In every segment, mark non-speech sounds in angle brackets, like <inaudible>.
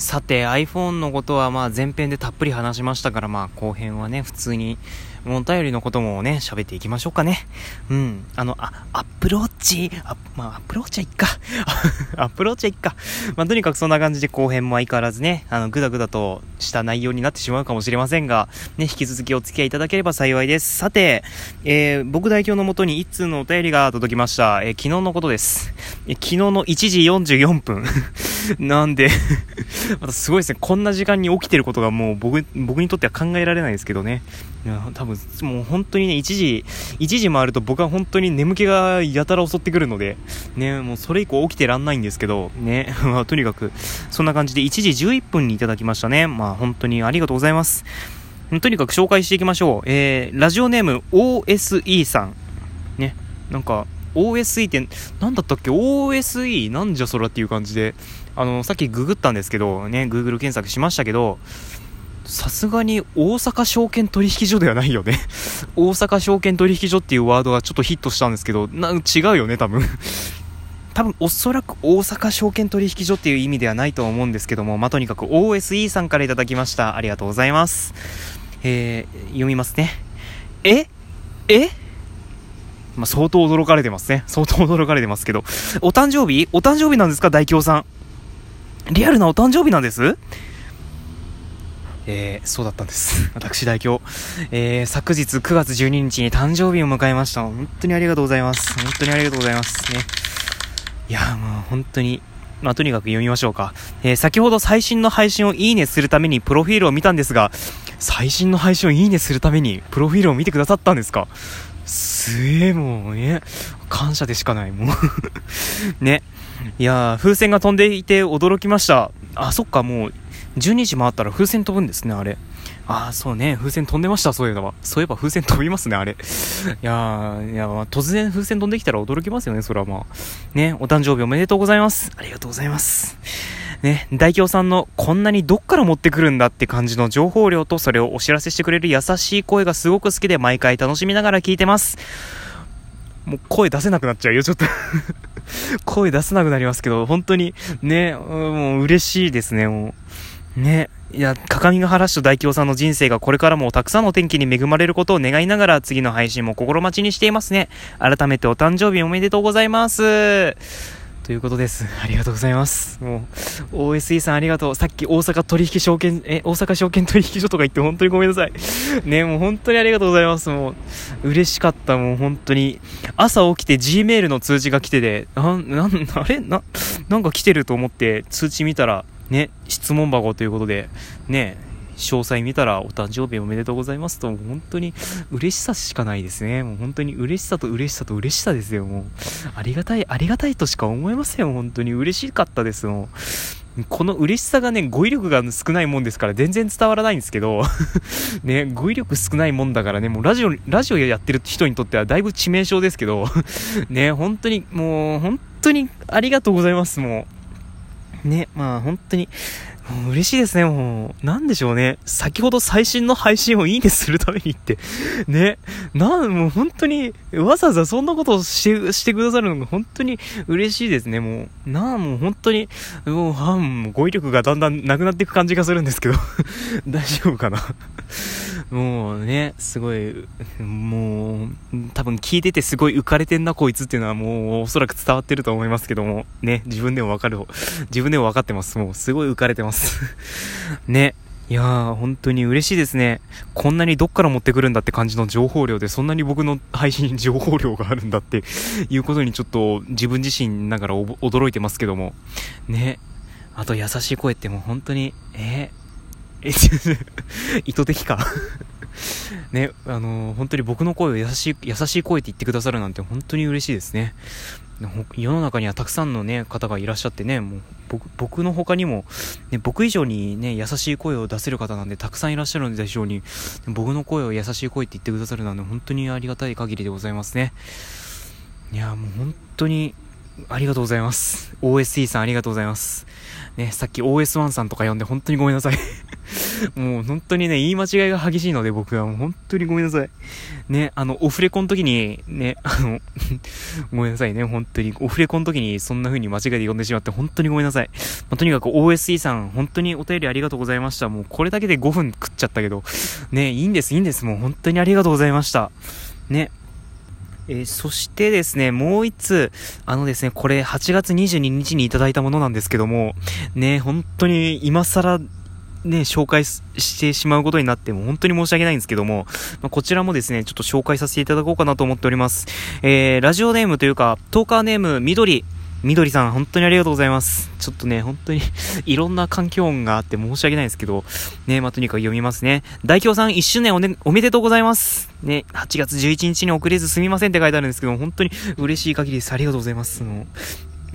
さて iPhone のことはまあ前編でたっぷり話しましたからまあ後編はね普通にお便りのこともね喋っていきましょうかね。うん。あのあアップローチ？あまあアップローチはいっか。<laughs> アップローチはいっか。まあとにかくそんな感じで後編も相変わらずねあのグダグダとした内容になってしまうかもしれませんがね引き続きお付き合いいただければ幸いです。さて、えー、僕代表のもとに一通のお便りが届きました、えー、昨日のことです、えー、昨日の1時44分。<laughs> なんで <laughs> またすごいですね。こんな時間に起きてることがもう僕、僕にとっては考えられないですけどね。多分、もう本当にね、1時、1時回ると僕は本当に眠気がやたら襲ってくるので、ね、もうそれ以降起きてらんないんですけど、ね、<laughs> とにかく、そんな感じで1時11分にいただきましたね。まあ本当にありがとうございます。とにかく紹介していきましょう。えー、ラジオネーム OSE さん。ね、なんか、OSE って何だったっけ ?OSE なんじゃそらっていう感じで、あの、さっきググったんですけど、ね、Google 検索しましたけど、さすがに大阪証券取引所ではないよね <laughs> 大阪証券取引所っていうワードがちょっとヒットしたんですけど、な違うよね、多分 <laughs> 多分おそらく大阪証券取引所っていう意味ではないと思うんですけども、まあ、とにかく OSE さんから頂きました。ありがとうございます。えー、読みますね。え？え？まあ、相当驚かれてますね。相当驚かれてますけど。お誕生日？お誕生日なんですか大京さん。リアルなお誕生日なんです？えー、そうだったんです。<laughs> 私代表。えー、昨日9月12日に誕生日を迎えました。本当にありがとうございます。本当にありがとうございますね。いやもう本当に、まあ、とにかく読みましょうか。えー、先ほど最新の配信をいいねするためにプロフィールを見たんですが、最新の配信をいいねするためにプロフィールを見てくださったんですか？すええもうね、感謝でしかない、もう <laughs> ね。いや風船が飛んでいて驚きました。あ、そっか、もう、12時回ったら風船飛ぶんですね、あれ。ああ、そうね、風船飛んでました、そういえば。そういえば風船飛びますね、あれ。<laughs> いやー、いや突然風船飛んできたら驚きますよね、それはまあ。ね、お誕生日おめでとうございます。ありがとうございます。ね、大京さんのこんなにどっから持ってくるんだって感じの情報量とそれをお知らせしてくれる優しい声がすごく好きで毎回楽しみながら聞いてます。もう声出せなくなっちゃうよ、ちょっと <laughs> 声出せなくなりますけど、本当にね、もう嬉しいですね、もう。ね。いや、各務原市と大京さんの人生がこれからもたくさんの天気に恵まれることを願いながら次の配信も心待ちにしていますね。改めてお誕生日おめでとうございます。ということです。ありがとうございます。もう、OSE さんありがとう。さっき大阪取引証券、え、大阪証券取引所とか言って本当にごめんなさい。ね、もう本当にありがとうございます。もう、嬉しかった。もう本当に。朝起きて Gmail の通知が来てて、な、な、あれ？な、なんか来てると思って通知見たら、ね、質問箱ということで、ね、詳細見たらお誕生日おめでとうございますと、本当に嬉しさしかないですね。もう本当に嬉しさと嬉しさと嬉しさですよ。もう、ありがたい、ありがたいとしか思えません。本当に嬉しかったです。もう。この嬉しさがね、語彙力が少ないもんですから全然伝わらないんですけど <laughs> ね、語彙力少ないもんだからね、もうラジオ、ラジオやってる人にとってはだいぶ致命傷ですけどね、本当に、もう、本当にありがとうございます、もう。ね、まあ本当に、嬉しいですね、もう。なんでしょうね。先ほど最新の配信をいいねするためにって。<laughs> ね。なん、もう本当に、わざわざそんなことをしてしてくださるのが本当に嬉しいですね、もう。なあ、もう本当に、もう、はん、語彙力がだんだんなくなっていく感じがするんですけど。<laughs> 大丈夫かなもうね、すごい、もう、多分聞いててすごい浮かれてんな、こいつっていうのはもうおそらく伝わってると思いますけども、ね、自分でもわかる、自分でもわかってます。もうすごい浮かれてます。<laughs> ね。いやー、本当に嬉しいですね。こんなにどっから持ってくるんだって感じの情報量で、そんなに僕の配信に情報量があるんだっていうことにちょっと自分自身ながら驚いてますけども。ね。あと優しい声ってもう本当に、えー、え、意図的か <laughs> ね、あのー、本当に僕の声を優しい、優しい声って言ってくださるなんて本当に嬉しいですね。世の中にはたくさんのね、方がいらっしゃってね、もう僕、僕の他にも、ね、僕以上にね、優しい声を出せる方なんでたくさんいらっしゃるんでしょうに、僕の声を優しい声って言ってくださるなんで本当にありがたい限りでございますね。いや、もう本当に、ありがとうございます。OSE さんありがとうございます。ね、さっき OS1 さんとか呼んで本当にごめんなさい <laughs> もう本当にね、言い間違いが激しいので僕はもう本当にごめんなさい。ね、あの、オフレコの時に、ね、あの <laughs> ごめんなさいね、本当に。オフレコの時にそんな風に間違えて呼んでしまって本当にごめんなさい。まあ、とにかく OSE さん、本当にお便りありがとうございました。もうこれだけで5分食っちゃったけど、ね、いいんです、いいんです。もう本当にありがとうございました。ね。えー、そしてですね、もう一つ、あのですね、これ8月22日にいただいたものなんですけども、ね、本当に今更ね、紹介してしまうことになっても本当に申し訳ないんですけども、まあ、こちらもですね、ちょっと紹介させていただこうかなと思っております。えー、ラジオネームというか、トーカーネーム、緑。みどりさん、本当にありがとうございます。ちょっとね、本当に <laughs> いろんな環境音があって申し訳ないですけど、ね、まあ、とにかく読みますね。代表さん1周年お,、ね、おめでとうございます。ね、8月11日に遅れずすみませんって書いてあるんですけど、本当に嬉しい限りです。ありがとうございます。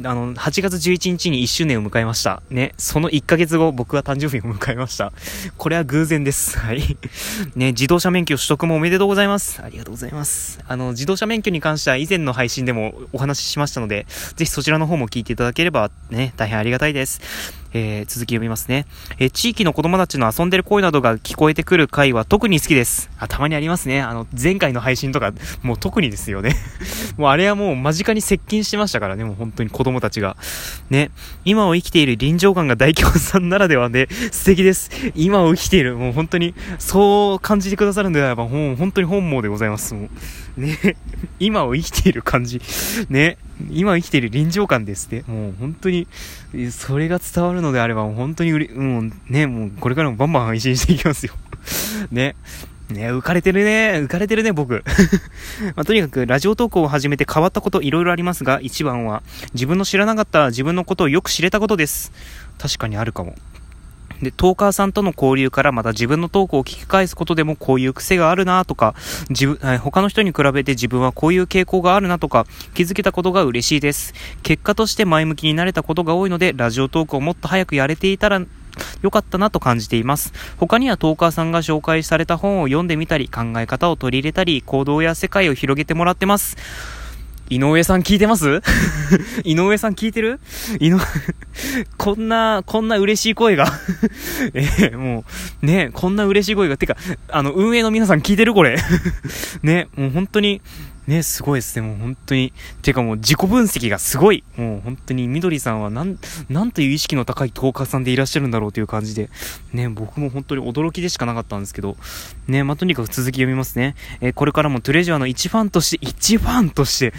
あの、8月11日に1周年を迎えました。ね、その1ヶ月後、僕は誕生日を迎えました。これは偶然です。<laughs> はい。ね、自動車免許取得もおめでとうございます。ありがとうございます。あの、自動車免許に関しては以前の配信でもお話ししましたので、ぜひそちらの方も聞いていただければね、大変ありがたいです。えー、続き読みますね。えー、地域の子供たちの遊んでる声などが聞こえてくる回は特に好きです。あ、たまにありますね。あの、前回の配信とか、もう特にですよね。<laughs> もうあれはもう間近に接近してましたからね、もう本当に子供たちが。ね、今を生きている臨場感が大京さんならではで、素敵です。今を生きている、もう本当に、そう感じてくださるんであれば、もう本当に本望でございます。もうね、今を生きている感じ。ね、今生きてる臨場感ですって。もう本当に、それが伝わるのであれば、本当にうれ、もうね、もうこれからもバンバン配信していきますよ。<laughs> ね。ね、浮かれてるね。浮かれてるね、僕。<laughs> まあ、とにかく、ラジオ投稿を始めて変わったこといろいろありますが、一番は、自分の知らなかった自分のことをよく知れたことです。確かにあるかも。で、トーカーさんとの交流からまた自分のトークを聞き返すことでもこういう癖があるなとか、自分、他の人に比べて自分はこういう傾向があるなとか、気づけたことが嬉しいです。結果として前向きになれたことが多いので、ラジオトークをもっと早くやれていたら、良かったなと感じています。他にはトーカーさんが紹介された本を読んでみたり、考え方を取り入れたり、行動や世界を広げてもらってます。井上さん聞いてます？<laughs> 井上さん聞いてる？井上こんな、こんな嬉しい声が。<laughs> えー、もう、ね、こんな嬉しい声が、てか、あの、運営の皆さん聞いてるこれ。<laughs> ね、もう本当に、ね、すごいですね。もう本当に。てかもう自己分析がすごい。もう本当にみどりさんはなん、なんという意識の高いトーカーさんでいらっしゃるんだろうという感じで。ね、僕も本当に驚きでしかなかったんですけど。ね、まあ、とにかく続き読みますね。えー、これからもトレジャーの一ファンとして、一ファンとして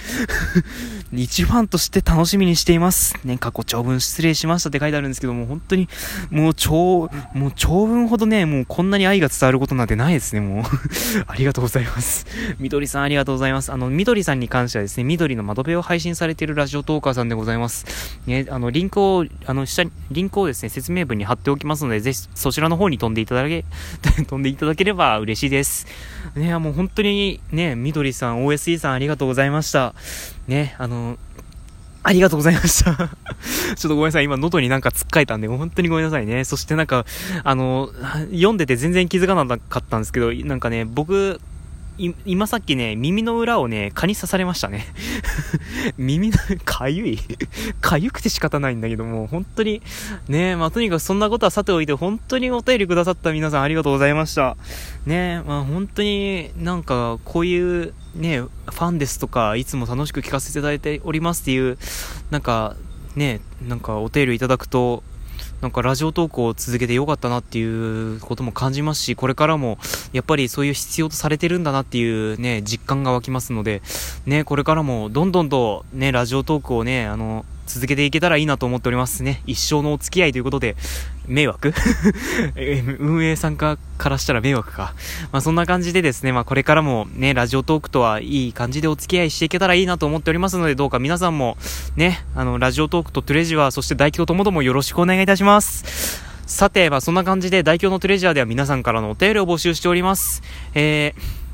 一ファンとして楽しみにしています。ね、過去長文失礼しましたって書いてあるんですけども、本当に、もう長、もう長文ほどね、もうこんなに愛が伝わることなんてないですね、もう <laughs> ありがとうございます。みどりさんありがとうございます。あの、みどりさんに関してはですね、みどりの窓辺を配信されているラジオトーカーさんでございます。ね、あの、リンクを、あの、下に、リンクをですね、説明文に貼っておきますので、ぜひそちらの方に飛んでいただけ、<laughs> 飛んでいただければ嬉しいです。ね、もう本当にね、みどりさん、OSE さんありがとうございました。ね、あの、ありがとうございました <laughs> ちょっとごめんなさい。今、喉になんか突っかいたんで、本当にごめんなさいね。そしてなんか、あの、読んでて全然気づかなかったんですけど、なんかね、僕、今さっきね、耳の裏をね、蚊に刺されましたね。<laughs> 耳の、かゆい？かゆくて仕方ないんだけども、本当に、ねまあとにかくそんなことはさておいて、本当にお便りくださった皆さんありがとうございました。ねまあ本当になんか、こういう、ねファンですとか、いつも楽しく聞かせていただいておりますっていう、なんか、ねなんかお便りいただくと、なんかラジオトークを続けてよかったなっていうことも感じますし、これからもやっぱりそういう必要とされてるんだなっていうね、実感が湧きますので、ね、これからもどんどんとね、ラジオトークをね、あの、続けていけたらいいなと思っておりますね。一生のお付き合いということで、迷惑？<laughs> 運営参加からしたら迷惑か。まあそんな感じでですね、まあこれからもね、ラジオトークとはいい感じでお付き合いしていけたらいいなと思っておりますので、どうか皆さんもね、あの、ラジオトークとトレジュアー、そして大京ともどもよろしくお願いいたします。さて、まあそんな感じで大京のトレジャーでは皆さんからのお便りを募集しております。えー、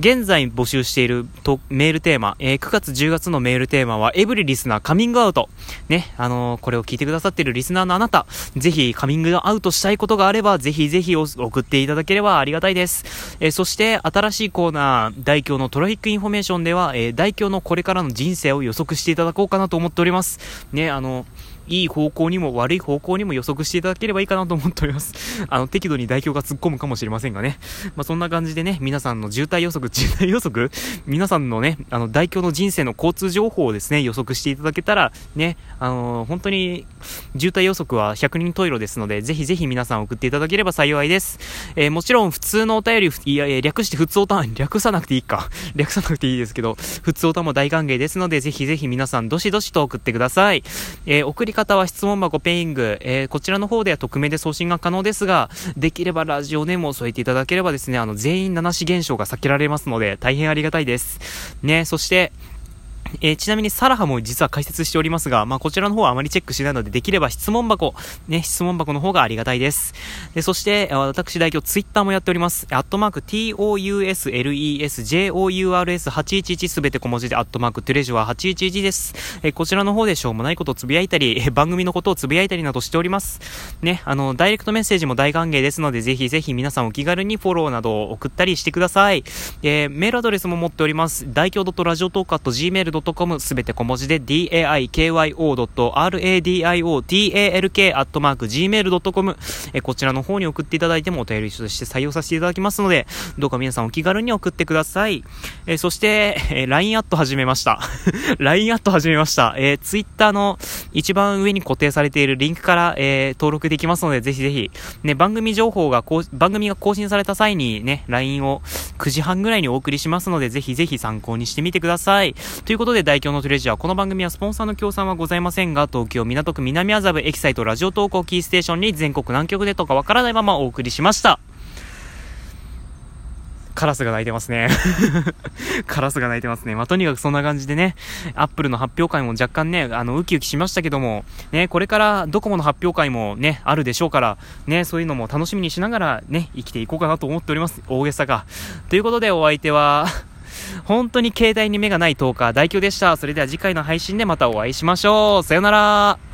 現在募集しているとメールテーマ、えー、9月10月のメールテーマは、エブリリスナーカミングアウト。ね、あのー、これを聞いてくださっているリスナーのあなた、ぜひカミングアウトしたいことがあれば、ぜひぜひ送っていただければありがたいです。えー、そして、新しいコーナー、大京のトラフィックインフォメーションでは、えー、大京のこれからの人生を予測していただこうかなと思っております。ね、あのーいい方向にも悪い方向にも予測していただければいいかなと思っております。<laughs> あの、適度に代表が突っ込むかもしれませんがね。まあ、そんな感じでね、皆さんの渋滞予測、<laughs> 渋滞予測？皆さんのね、あの、代表の人生の交通情報をですね、予測していただけたら、ね、あのー、本当に、渋滞予測は100人十色ですので、ぜひぜひ皆さん送っていただければ幸いです。えー、もちろん普通のお便り、いや、略して普通おた、略さなくていいか。<laughs> 略さなくていいですけど、普通おたも大歓迎ですので、ぜひぜひ皆さんどしどしと送ってください。えー、送り方は質問箱ペイング、えー、こちらの方では匿名で送信が可能ですが、できればラジオネームを添えていただければですね、あの、全員七死現象が避けられますので、大変ありがたいです。ね、そして、えー、ちなみにサラハも実は解説しておりますが、まあ、こちらの方はあまりチェックしないので、できれば質問箱、ね、質問箱の方がありがたいです。で、そして、私代表ツイッターもやっております。アットマーク tousles.jours811 すべて小文字で、アットマークトゥレジュア811です。えー、こちらの方でしょうもないことをつぶやいたり、番組のことをつぶやいたりなどしております。ね、あの、ダイレクトメッセージも大歓迎ですので、ぜひぜひ皆さんお気軽にフォローなどを送ったりしてください。えー、メールアドレスも持っております。大京 .radiotalk.gmail.com gmail.com すべて小文字で daikyo.radiotalk.gmail.com えこちらの方に送っていただいてもお便りとして採用させていただきますので、どうか皆さんお気軽に送ってください。えそして、え LINE アット始めました。<laughs> LINE アット始めました。えー、Twitter の一番上に固定されているリンクから、え、登録できますので、ぜひぜひ、ね、番組情報がこう、番組が更新された際にね、LINE を9時半ぐらいにお送りしますので、ぜひぜひ参考にしてみてください。ということことで、代表のトレジャー、この番組はスポンサーの協賛はございませんが、東京港区南麻布エキサイトラジオ投稿キーステーションに全国南極でとかわからないままお送りしました。カラスが鳴いてますね <laughs> カラスが鳴いてますね。まあ、とにかくそんな感じでね、アップルの発表会も若干ね、あの、ウキウキしましたけども、ね、これからドコモの発表会もね、あるでしょうから、ね、そういうのも楽しみにしながらね、生きていこうかなと思っております。大げさが。ということでお相手は本当に携帯に目がない10日、代表でした。それでは次回の配信でまたお会いしましょう。さよなら。